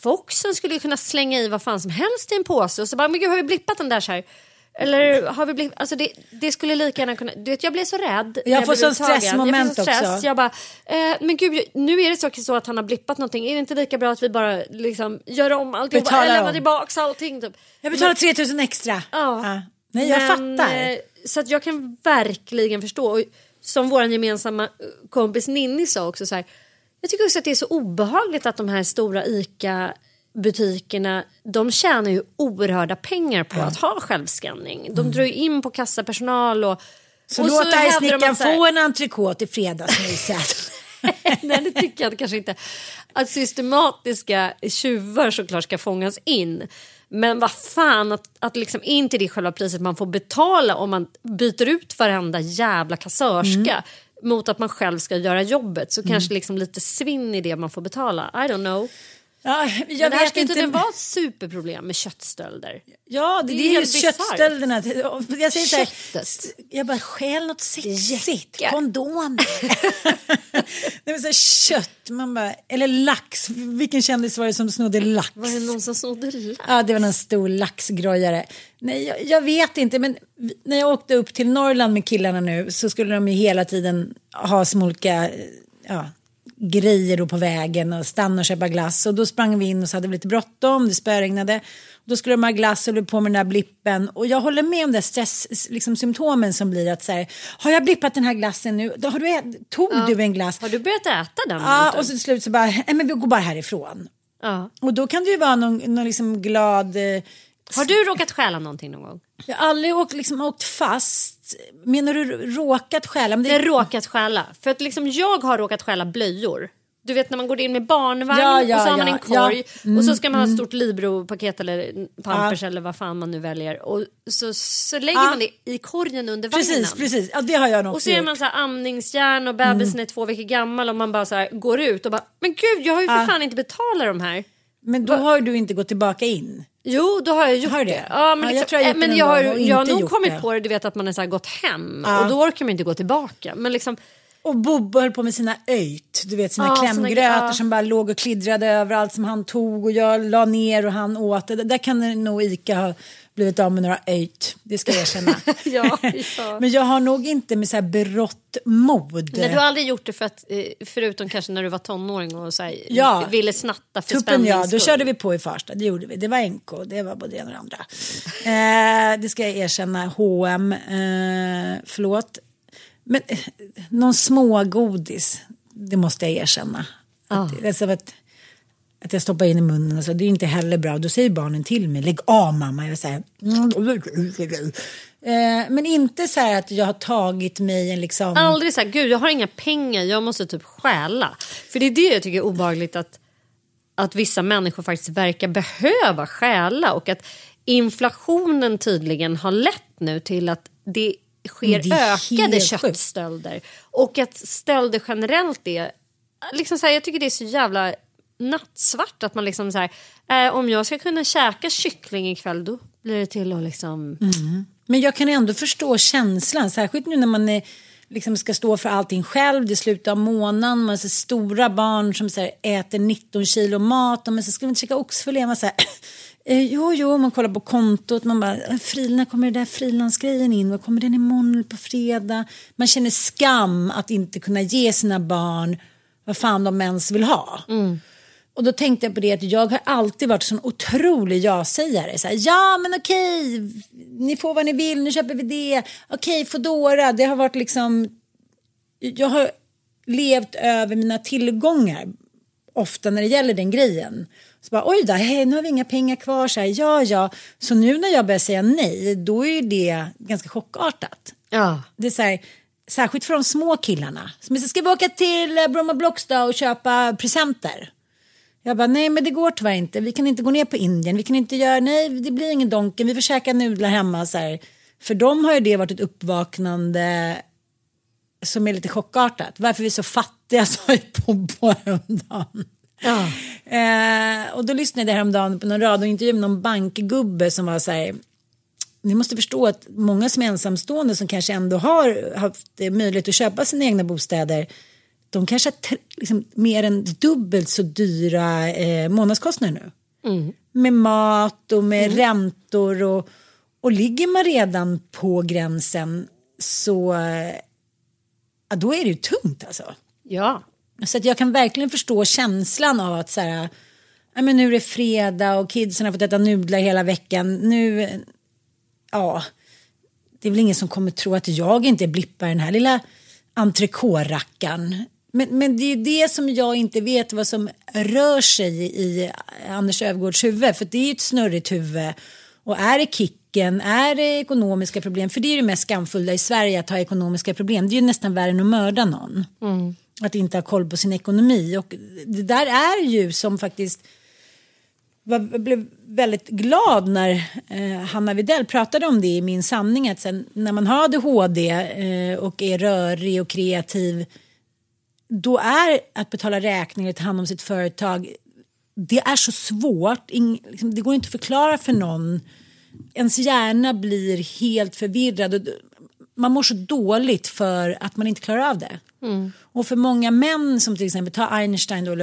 Foxen skulle ju kunna slänga i vad fan som helst i en påse och så bara, men gud har vi blippat den där så här? Eller har vi blivit, alltså det, det skulle lika gärna kunna, du vet jag blev så rädd.
Jag får sån stressmoment
jag stress.
också.
Jag bara, eh, men gud nu är det så, så att han har blippat någonting, är det inte lika bra att vi bara liksom gör om allting eller lämnar
om.
tillbaks allting typ.
Jag betalar 3000 extra.
Ja.
Nej jag
Men,
fattar.
eh, Så att jag kan verkligen förstå. Och som vår gemensamma eh, kompis Ninni sa också så här. Jag tycker också att det är så obehagligt att de här stora ICA butikerna de tjänar ju oerhörda pengar på att ha självskanning. De drar ju in på kassapersonal och
Mm. så
och
låt argsnickaren
här-
få en entrecote i fredagsmyset.
Nej det tycker jag kanske inte. Att systematiska tjuvar såklart ska fångas in. Men vad fan att, att liksom inte det själva priset man får betala om man byter ut varenda jävla kassörska mot att man själv ska göra jobbet så kanske liksom lite svinn i det man får betala. I don't know.
Ja, jag
det här
vet
ska inte vara ett superproblem med köttstölder.
Ja, det,
Det är
det är ju
helt bisarrt.
köttstölderna. Jag säger så här,
Köttet.
jag bara stjäl något sexigt.
Jäcka.
Kondom. Nej, men så här, kött, man bara, eller lax. Vilken kändis var det som snodde lax?
Var det någon som snodde lax?
Ja, det var en stor laxgrojare. Nej, jag, jag vet inte, men när jag åkte upp till Norrland med killarna nu så skulle de ju hela tiden ha eh, ja, grejer då på vägen och stanna och köpa glass. Och då sprang vi in och så hade vi lite bråttom, det spöregnade. Då skulle de ha glass och på med den där blippen. Och jag håller med om det stress, liksom, symptomen som blir att så här, har jag blippat den här glassen nu? Då har du, tog du en glass?
Har du börjat äta den?
Ja, och så till slut så bara, nej men vi går bara härifrån.
ja.
Och då kan det ju vara någon, någon liksom glad... Eh,
Har du råkat stjäla någonting någon gång?
jag har aldrig åkt, liksom, åkt fast. Menar du råkat stjäla? Men
Det är råkat stjäla. För att liksom jag har råkat stjäla blöjor. Du vet när man går in med barnvagn
Ja, ja,
och så har man
ja,
en korg
ja.
och så ska man ha ett stort Libro-paket eller Pampers eller vad fan man nu väljer. Och så, så lägger man det i korgen under vagnen.
Precis, precis. Ja, det har jag nog
Och så är man så här amningsjärn och bebisen är två veckor gammal och man bara så här går ut och bara men gud jag har ju för fan inte betalat de här.
Men då har du inte gått tillbaka in.
Jo, då har jag gjort
Har
det.
det?
Ja, men
Ja, jag
liksom,
tror jag
eh, men jag har, jag har nog kommit
det.
på det, du vet att man har så gått hem
Ja.
och då orkar man inte gå tillbaka. Men liksom,
Och Bobbe höll på med sina öjt, du vet sina
Ja,
klämgrötor
ja.
som bara låg och kliddrade överallt som han tog och jag la ner och han åt det. Där kan nog Ica ha blivit av med några öjt, det ska jag erkänna.
Ja, ja.
Men jag har nog inte med så här berått mod.
Nej, du har aldrig gjort det för att, eh, förutom kanske när du var tonåring och så här,
Ja.
ville snatta för
Tuppen ja, då körde vi på i Farsta, det gjorde vi. Det var NK, det var både det ena och det andra. Eh, det ska jag erkänna, H&M, eh, förlåt. Men eh, någon smågodis, det måste jag erkänna. Att, alltså, att, att jag stoppar in i munnen, alltså, det är inte heller bra. Då säger barnen till mig, lägg av mamma. Jag säger, eh, men inte så här att jag har tagit mig en liksom...
Aldrig så här, gud jag har inga pengar, jag måste typ stjäla. För det är det jag tycker är obehagligt att, att vissa människor faktiskt verkar behöva stjäla och att inflationen tydligen har lett nu till att det sker ökade köttstölder. Och att stölder generellt är, liksom så här, jag tycker det är så jävla nattsvart att man liksom så här, eh, om jag ska kunna käka kyckling ikväll då blir det till att liksom
Men jag kan ändå förstå känslan, särskilt nu när man är, liksom ska stå för allting själv. Det är slutet av månaden, man så stora barn som så här, äter 19 kilo mat och man så ska man inte käka oxfilé. Man så här, eh, jo, jo, man kollar på kontot, man bara, eh, när kommer det där frilansgrejen in? Vad kommer den imorgon på fredag? Man känner skam att inte kunna ge sina barn vad fan de ens vill ha. Och Och då tänkte jag på det att jag har alltid varit sån otrolig ja-sägare. Så här, ja men okej, ni får vad ni vill, nu köper vi det. Okej, Foodora, det har varit liksom... Jag har levt över mina tillgångar ofta när det gäller den grejen. Så bara, oj då, hej, nu har vi inga pengar kvar. Så här, ja, ja. Så nu när jag börjar säga nej, då är det ganska chockartat.
Ja.
Det är så här, särskilt för de små killarna. Som säger, ska vi åka till eh, Bromma Blocks då och köpa presenter? Jag bara, nej men det går tyvärr inte. Vi kan inte gå ner på Indien. Vi kan inte göra, nej det blir ingen Donken. Vi får käka nudlar hemma. Så här. För dem har ju det varit ett uppvaknande som är lite chockartat. Varför vi är så fattiga sa ju Bobo häromdagen.
Ja.
Eh, och då lyssnade jag häromdagen på någon radiointervju med någon bankgubbe som var så här. Ni måste förstå att många som är ensamstående som kanske ändå har haft möjlighet att köpa sina egna bostäder. De kanske har liksom, mer än dubbelt så dyra eh, månadskostnader nu. Med mat och med räntor och, och ligger man redan på gränsen så eh, ja, då är det ju tungt alltså.
Ja.
Så att jag kan verkligen förstå känslan av att så här, ja, men nu är det fredag och kidsen har fått äta nudlar hela veckan. Nu, ja, det är väl ingen som kommer tro att jag inte blippar den här lilla entrecôte-rackaren. Men, men det är ju det som jag inte vet vad som rör sig i Anders Öfvergårds huvud. För det är ju ett snurrigt huvud. Och är det kicken, är det ekonomiska problem? För det är ju det mest skamfulla i Sverige att ha ekonomiska problem. Det är ju nästan värre än att mörda någon. Mm. Att inte ha koll på sin ekonomi. Och det där är ju som faktiskt jag blev väldigt glad när eh, Hanna Videll pratade om det i Min sanning. Att sen, när man har ADHD eh, och är rörig och kreativ då är att betala räkningar och ta hand om sitt företag det är så svårt. Liksom, det går inte att förklara för någon. Ens hjärna blir helt förvirrad. Man mår så dåligt för att man inte klarar av det. Och för många män som till exempel tar Einstein då,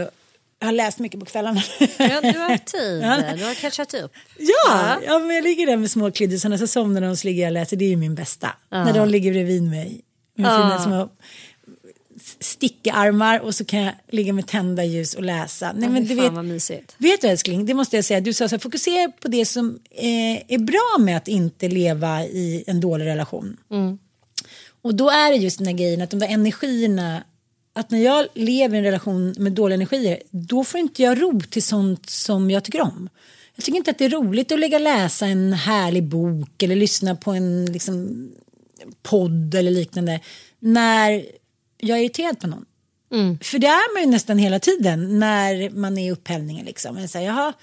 jag har läst mycket på kvällarna.
ja, du har tid. Du har catchat upp.
Ja, ja men jag ligger där med små kliddisarna så somnar de och så ligger jag och läser. Det är ju min bästa. När de ligger bredvid mig. Med sina små stickarmar och så kan jag ligga med tända ljus och läsa. Nej, men du vet,
vad mysigt.
vet du älskling, det måste jag säga. Du sa så här, fokusera på det som eh, är bra med att inte leva i en dålig relation. Och då är det just den här grejen att de där energierna att när jag lever i en relation med dåliga energier då får inte jag ro till sånt som jag tycker om. Jag tycker inte att det är roligt att lägga läsa en härlig bok eller lyssna på en liksom, podd eller liknande när jag är irriterad på någon. För det är man ju nästan hela tiden när man är i upphällningen. Liksom. Så här, jaha,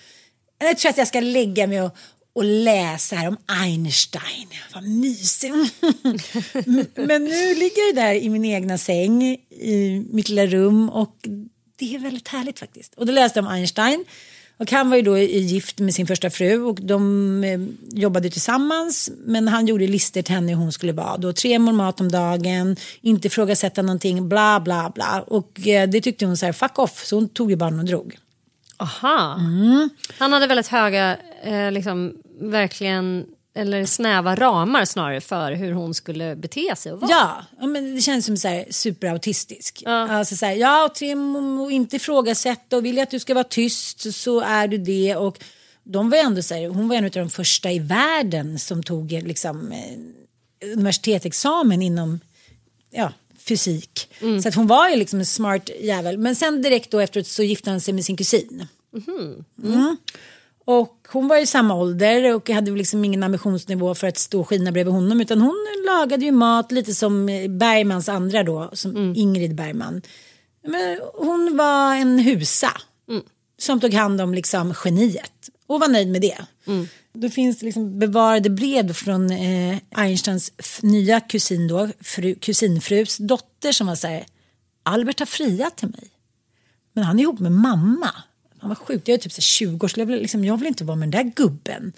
jag tror att jag ska lägga mig och, och läsa här om Einstein. Vad mysigt. Men nu ligger jag där i min egna säng i mitt lilla rum och det är väldigt härligt faktiskt. Och då läste jag om Einstein. Och han var ju då gift med sin första fru och de eh, jobbade tillsammans. Men han gjorde listor till henne hur hon skulle vara. Då tre mål mat om dagen, inte ifrågasätta någonting, bla bla bla. Och eh, det tyckte hon så här, fuck off. Så hon tog ju barnen och drog.
Aha. Han hade väldigt höga, eh, liksom, verkligen, eller snäva ramar snarare för hur hon skulle bete sig och vara.
Ja, ja, men det känns som så här superautistisk. Alltså så här, ja, och tre må- och inte ifrågasätta och vill jag att du ska vara tyst så är du det. Och de var ändå så här, hon var en av de första i världen som tog liksom, eh, universitetsexamen inom ja, fysik. Så att hon var ju liksom en smart jävel. Men sen direkt då efteråt så gifte han sig med sin kusin. Mm. Och hon var i samma ålder och hade liksom ingen ambitionsnivå för att stå och skina bredvid honom. Utan hon lagade ju mat lite som Bergmans andra då, som Ingrid Bergman. Men hon var en husa som tog hand om liksom geniet och var nöjd med det. Då finns det liksom bevarade brev från eh, Einsteins nya kusin då, fru, kusinfrus dotter som var så här, Albert har friat till mig. Men han är ihop med mamma. Han var sjuk, jag är typ så 20 år så jag vill, liksom, jag vill inte vara med den där gubben.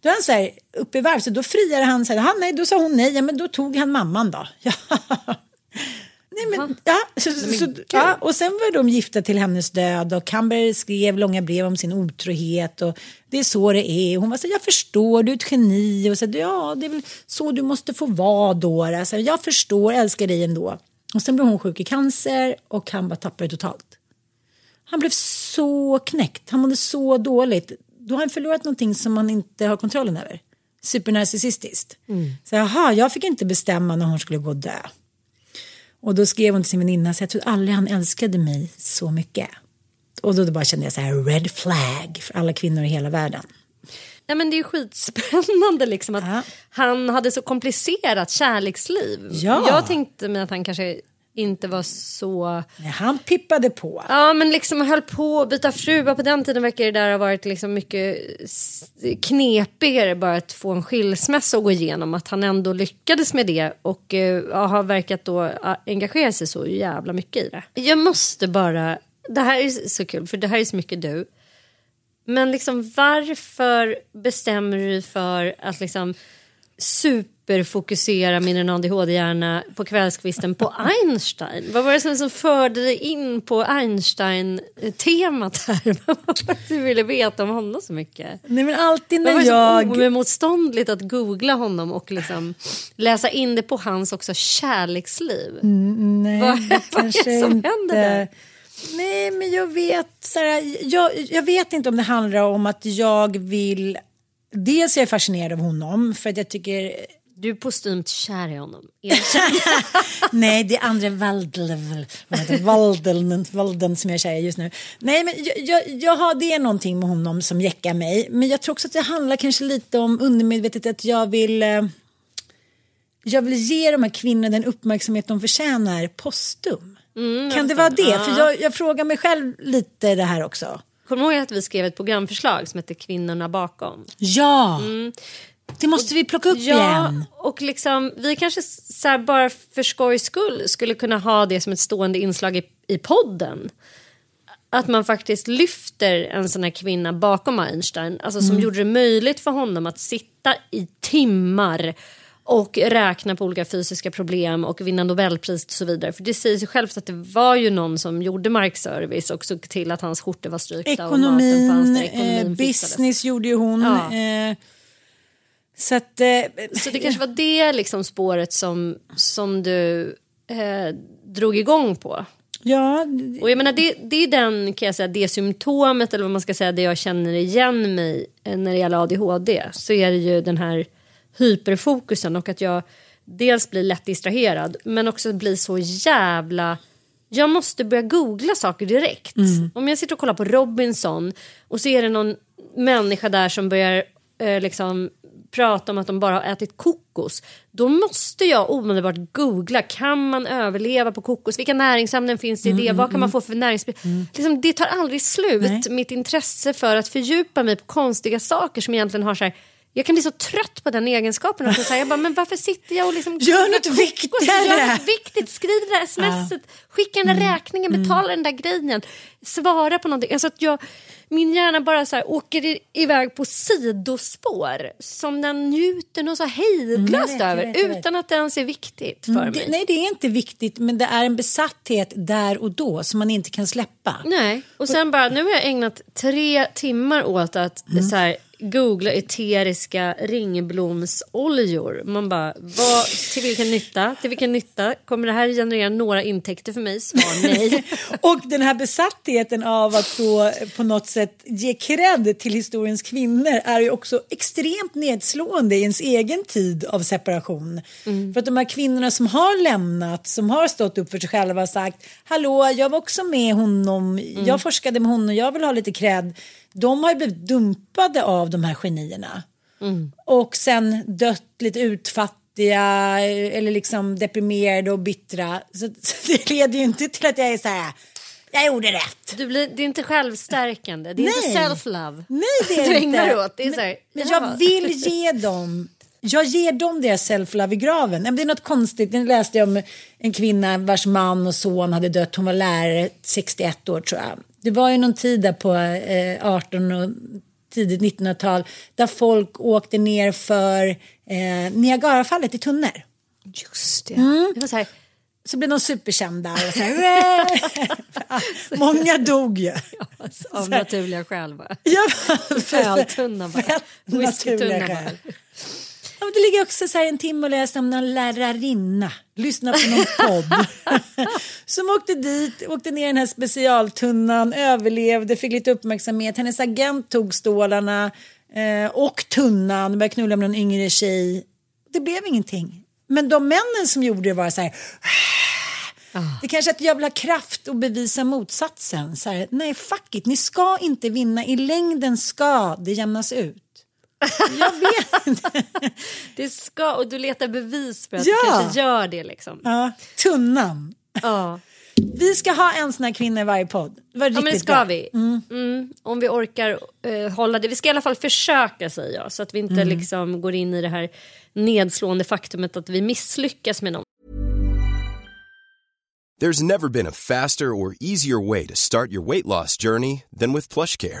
Då är han så här uppe i varv, så då friade han. Så här, "Han, nej, då sa hon nej, ja, men då tog han mamman då. Nej, men, ja, så, så, ja, och sen var de gifta till hennes död och Camber skrev långa brev om sin otrohet och det är så det är. Hon var så jag förstår, du är ett geni och så, ja, det är väl så du måste få vara då. Alltså, jag förstår, älskar dig ändå. Och sen blev hon sjuk i cancer och han bara tappade totalt. Han blev så knäckt, han mådde så dåligt. Då har han förlorat någonting som han inte har kontrollen över. Supernarcissistiskt. Så jaha, jag fick inte bestämma när hon skulle gå och dö. Och då skrev hon till sin väninna, så jag trodde aldrig han älskade mig så mycket. Och då bara kände jag så här, red flag för alla kvinnor i hela världen.
Nej, men det är ju skitspännande liksom att
Ja.
han hade så komplicerat kärleksliv.
Ja.
Jag tänkte mig att han kanske inte var så...
Nej, han pippade på.
Ja men liksom höll på att byta fruar på den tiden verkar det där ha varit liksom mycket knepigare bara att få en skilsmässa att gå igenom. Att han ändå lyckades med det och eh, ja, har verkat då engagera sig så jävla mycket i det. Jag måste bara, det här är så kul för det här är så mycket du. Men liksom varför bestämmer du för att liksom superfokusera min ADHD-hjärna på kvällskvisten på Einstein? Vad var det som, som förde dig in på Einstein-temat här? Vad var det du ville veta om honom så mycket?
Nej men alltid
Vad var
när
det
jag...
så omotståndligt att googla honom och liksom läsa in det på hans också kärleksliv?
Nej,
Vad- vad är det som
inte...
händer där?
Nej, men jag vet, så jag, jag vet inte om det handlar om att jag vill... Dels är jag fascinerad av honom för att jag tycker...
Du är postumt kär i honom.
Nej, det är andra Waldeln, Waldeln, som jag är kär i just nu. Nej, men jag, jag, jag har, det är någonting med honom som jäckar mig. Men jag tror också att det handlar kanske lite om undermedvetet att jag vill... Eh, jag vill ge de här kvinnorna den uppmärksamhet de förtjänar postum. kan det vara det? För jag, jag frågar mig själv lite det här också.
Kommer du ihåg att vi skrev ett programförslag som heter Kvinnorna bakom?
Ja, det måste vi plocka upp
Mm. Ja,
igen.
och liksom, vi kanske så bara för skojs skull skulle kunna ha det som ett stående inslag i, i podden. Att man faktiskt lyfter en sån här kvinna bakom Einstein, alltså som gjorde det möjligt för honom att sitta i timmar och räkna på olika fysiska problem och vinna Nobelpris och så vidare. För det säger sig självt att det var ju någon som gjorde markservice och såg till att hans skjortor var strykta och
Ekonomin,
fanns där.
eh,
Ekonomin fixades.
business gjorde ju hon.
Ja.
Eh, så att... Eh,
Så det kanske var det liksom spåret som, som du eh, drog igång på.
ja,
Och jag menar det, det är den, kan jag säga, det symptomet eller vad man ska säga, det jag känner igen mig eh, när det gäller ADHD. Så är det ju den här hyperfokusen och att jag dels blir lätt distraherad men också blir så jävla jag måste börja googla saker direkt. Om jag sitter och kollar på Robinson och så är det någon människa där som börjar eh, liksom prata om att de bara har ätit kokos. Då måste jag omedelbart googla. Kan man överleva på kokos? Vilka näringsämnen finns det i det? Vad kan man få för näringsmedel? Liksom, det tar aldrig slut.
Nej.
Mitt intresse för att fördjupa mig på konstiga saker som egentligen har så här jag kan bli så trött på den egenskapen. Att så här, jag bara, men varför sitter jag och liksom
Gör något
kokos?
viktigare.
Gör något viktigt. Skriv det där smset. Skicka den där räkningen. Betala den där grejen. Svara på någonting. Alltså att jag, min hjärna bara så här, åker iväg på sidospår som den njuter något så hejdlöst
Mm,
över utan att det ens är viktigt för mig.
det, nej, det är inte viktigt, men det är en besatthet där och då som man inte kan släppa.
Nej, och sen bara nu har jag ägnat tre timmar åt att så här, googla eteriska ringblomsoljor. Man bara, vad, till vilken nytta? Till vilken nytta? Kommer det här generera några intäkter för mig? Svar nej.
Och den här besattheten av att då på något sätt ge cred till historiens kvinnor är ju också extremt nedslående i ens egen tid av separation. För att de här kvinnorna som har lämnat, som har stått upp för sig själva och sagt hallå, jag var också med honom, jag forskade med honom, jag vill ha lite cred. De har ju blivit dumpade av de här genierna. Och sen dött lite utfattiga eller liksom deprimerade och bittra. Så, så det leder ju inte till att jag är så här, jag gjorde rätt.
Du blir, det är inte självstärkande, det är inte
Nej.
self-love.
Nej, det är
du
inte.
ägnar åt. Det är
men,
här,
men
ja.
jag vill ge dem jag ger dem deras self-love i graven. Det är något konstigt. Nu läste jag om en kvinna vars man och son hade dött. Hon var lärare 61 år tror jag. Det var ju någon tid där på eh, 18 och tidigt 1900-tal där folk åkte ner för eh, Niagarafallet i tunnel.
Just det.
Mm.
det var så här,
Så blev de superkända. Och så här, Många dog ju.
av
Så här-
naturliga skäl va?
Ja,
Öltunna bara.
Fett naturliga skäl. Ja, men det ligger också så här en timme och läser om någon lärarinna. Lyssna på någon podd. Som åkte dit, åkte ner i den här specialtunnan, överlevde, fick lite uppmärksamhet. Hennes agent tog stålarna eh, och tunnan, började knulla med någon yngre tjej. Det blev ingenting. Men de männen som gjorde det var så här. Det kanske är att jag vill ha kraft och bevisa motsatsen. Så här, nej, fuck it, ni ska inte vinna. I längden ska det jämnas ut. Jag vet inte.
Det ska, och du letar bevis för att
Ja.
du kanske gör det liksom.
Ja, tunnan.
Ja.
Vi ska ha en sån här kvinna i varje podd. Det var
Ja men ska
bra.
vi? Mm. Om vi orkar eh, hålla det. Vi ska i alla fall försöka säger jag. Så att vi inte
Mm.
liksom går in i det här nedslående faktumet att vi misslyckas med någon.
There's never been a faster or easier way to start your weight loss journey than with PlushCare.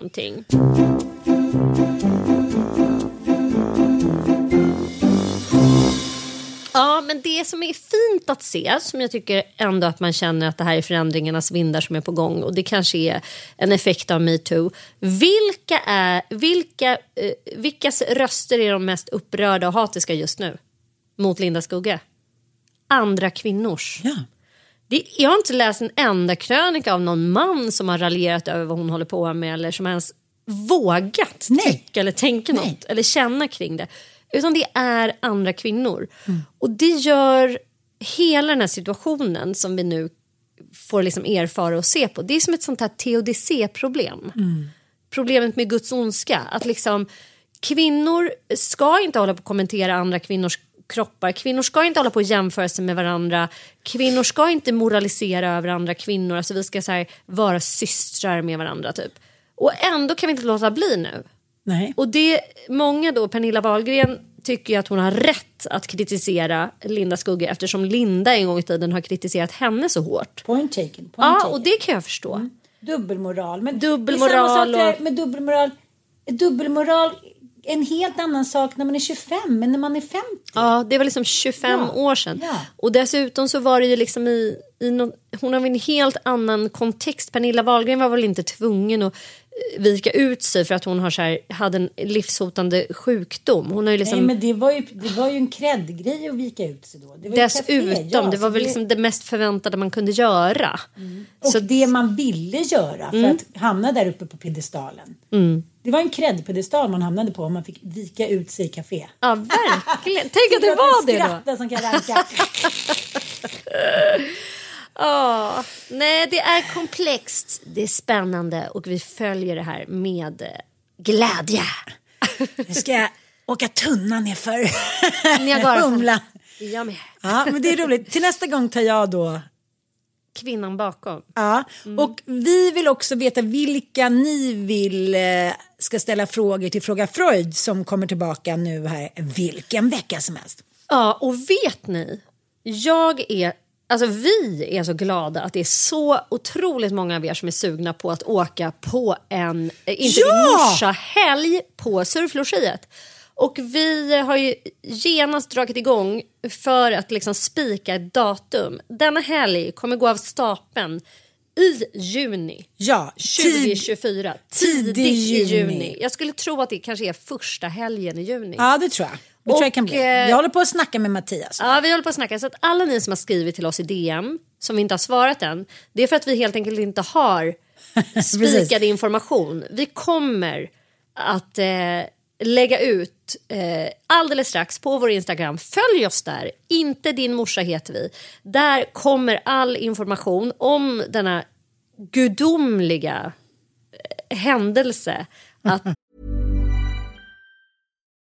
Någonting. Ja, men det som är fint att se, som jag tycker ändå att man känner att det här är förändringarnas vindar som är på gång och det kanske är en effekt av metoo. Vilka är, vilka, eh, vilkas röster är de mest upprörda och hatiska just nu mot Linda Skugge? Andra kvinnors.
Ja.
Det, jag har inte läst en enda krönika av någon man som har raljerat över vad hon håller på med eller som ens vågat
Nej.
tycka eller tänka
Nej.
något eller känna kring det. Utan det är andra kvinnor. Och det gör hela den här situationen som vi nu får liksom erfara och se på. Det är som ett sånt här teodicé-problem. Problemet med Guds ondska. Att liksom kvinnor ska inte hålla på att kommentera andra kvinnors kroppar. Kvinnor ska inte hålla på att jämföra sig med varandra. Kvinnor ska inte moralisera över andra kvinnor. Alltså vi ska så här, vara systrar med varandra typ. Och ändå kan vi inte låta bli nu.
Nej.
Och det, många då, Pernilla Wahlgren tycker ju att hon har rätt att kritisera Linda Skugge eftersom Linda en gång i tiden har kritiserat henne så hårt.
Point taken. Point
Ja,
taken.
och det kan jag förstå.
Dubbelmoral. Men
Dubbelmoral
Det är samma sak
och-
med dubbelmoral. Dubbelmoral en helt annan sak när man är 25 än när man är 50.
Ja, det var liksom 25
Ja,
år sedan.
ja.
Och dessutom så var det ju liksom i, i någon, hon har en helt annan kontext. Pernilla Wahlgren var väl inte tvungen att eh, vika ut sig för att hon har så här, hade en livshotande sjukdom. Hon har ju liksom
Nej, men det var ju, det var ju en credgrej att vika ut sig då. Det
dessutom,
ja,
det var väl liksom det mest förväntade man kunde göra.
Och
Så-
det man ville göra för att hamna där uppe på piedestalen. Det var en credpedestal man hamnade på om man fick vika ut sig i café.
Ja, verkligen. Tänk att det var det då.
Som kan ranka.
Ja, nej, det är komplext, det är spännande och vi följer det här med eh, glädje.
Nu ska jag åka tunna nerför
Niagarafallen.
Humla.
Jag med.
Ja, men det är roligt. Till nästa gång tar jag då
Kvinnan bakom.
Ja, och vi vill också veta vilka ni vill eh, ska ställa frågor till Fråga Freud som kommer tillbaka nu här vilken vecka som helst.
Ja, och vet ni? Jag är... Alltså vi är så glada att det är så otroligt många av er som är sugna på att åka på en, eh, inte
Ja!
helg på surflogiet. Och vi har ju genast dragit igång för att liksom spika ett datum. Denna helg kommer gå av stapeln i juni.
Ja,
2024.
tidig
Tidigt i
juni.
Jag skulle tro att det kanske är första helgen i juni.
Ja, det tror jag. Det tror jag kan bli.
Eh,
Jag håller på att snacka med Mattias.
Ja, vi håller på att snacka. Så att alla ni som har skrivit till oss i DM, som vi inte har svarat än, det är för att vi helt enkelt inte har spikad information. Vi kommer att eh, lägga ut eh, alldeles strax på vår Instagram. Följ oss där. Inte din morsa heter vi. Där kommer all information om denna gudomliga eh, händelse. Att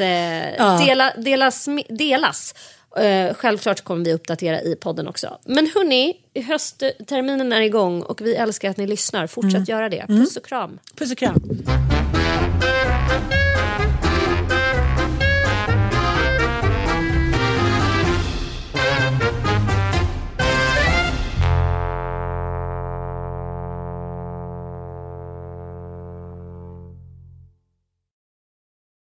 Eh,
Ja.
dela, delas. delas. Eh, självklart kommer vi uppdatera i podden också. Men hörni, höstterminen är igång och vi älskar att ni lyssnar. Fortsätt
Mm.
göra det.
Mm.
Puss och kram.
Puss och kram.